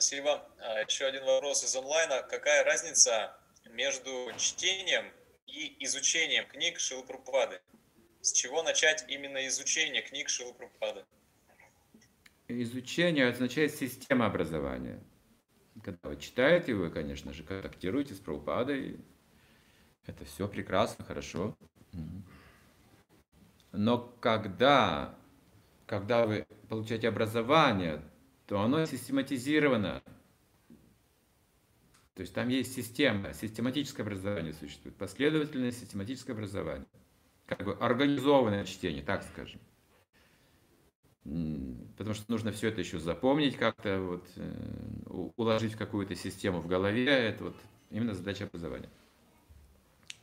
Спасибо. А, Еще один вопрос из онлайна. Какая разница между чтением и изучением книг Шилпрупады? С чего начать именно изучение книг Шилпрупады? Изучение означает система образования. Когда вы читаете, вы, конечно же, контактируете с Прабхупадой. Это все прекрасно, хорошо. Но когда, когда вы получаете образование, то оно систематизировано. То есть там есть система, систематическое образование существует, последовательное систематическое образование. Как бы организованное чтение, так скажем. Потому что нужно все это еще запомнить как-то, вот, э, уложить в какую-то систему в голове. Это вот именно задача образования.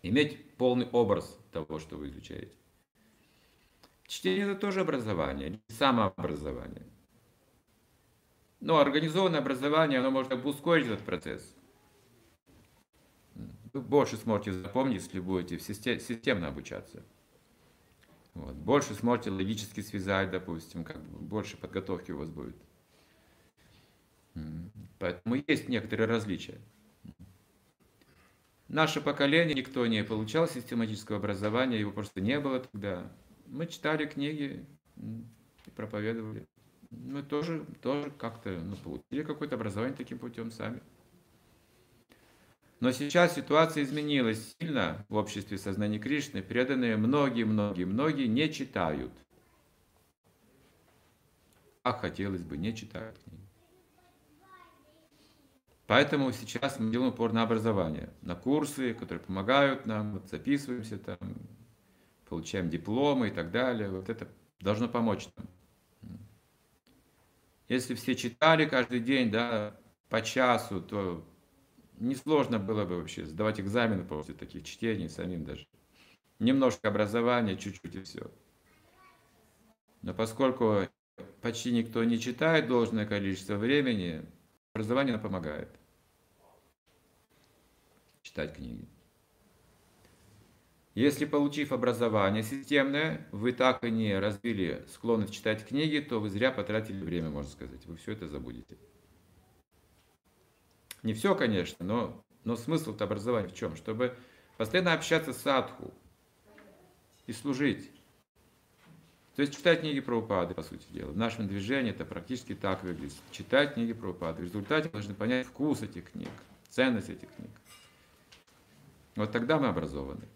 Иметь полный образ того, что вы изучаете. Чтение это тоже образование, самообразование. Но организованное образование, оно может ускорить этот процесс. Вы больше сможете запомнить, если будете системно обучаться. Вот. Больше сможете логически связать, допустим, как бы больше подготовки у вас будет. Поэтому есть некоторые различия. Наше поколение никто не получал систематического образования, его просто не было тогда. Мы читали книги проповедовали. Мы тоже, тоже как-то ну, получили какое-то образование таким путем сами. Но сейчас ситуация изменилась сильно в обществе сознания Кришны. Преданные многие, многие, многие не читают. А хотелось бы, не читают книги. Поэтому сейчас мы делаем упор на образование, на курсы, которые помогают нам, вот записываемся там, получаем дипломы и так далее. Вот это должно помочь нам. Если все читали каждый день, да, по часу, то несложно было бы вообще сдавать экзамены после таких чтений самим даже. Немножко образования, чуть-чуть и все. Но поскольку почти никто не читает должное количество времени, образование помогает читать книги. Если, получив образование системное, вы так и не развили склонность читать книги, то вы зря потратили время, можно сказать. Вы все это забудете. Не все, конечно, но, но смысл -то образования в чем? Чтобы постоянно общаться с садху и служить. То есть читать книги про упады, по сути дела. В нашем движении это практически так выглядит. Читать книги про упады. В результате должны понять вкус этих книг, ценность этих книг. Вот тогда мы образованы.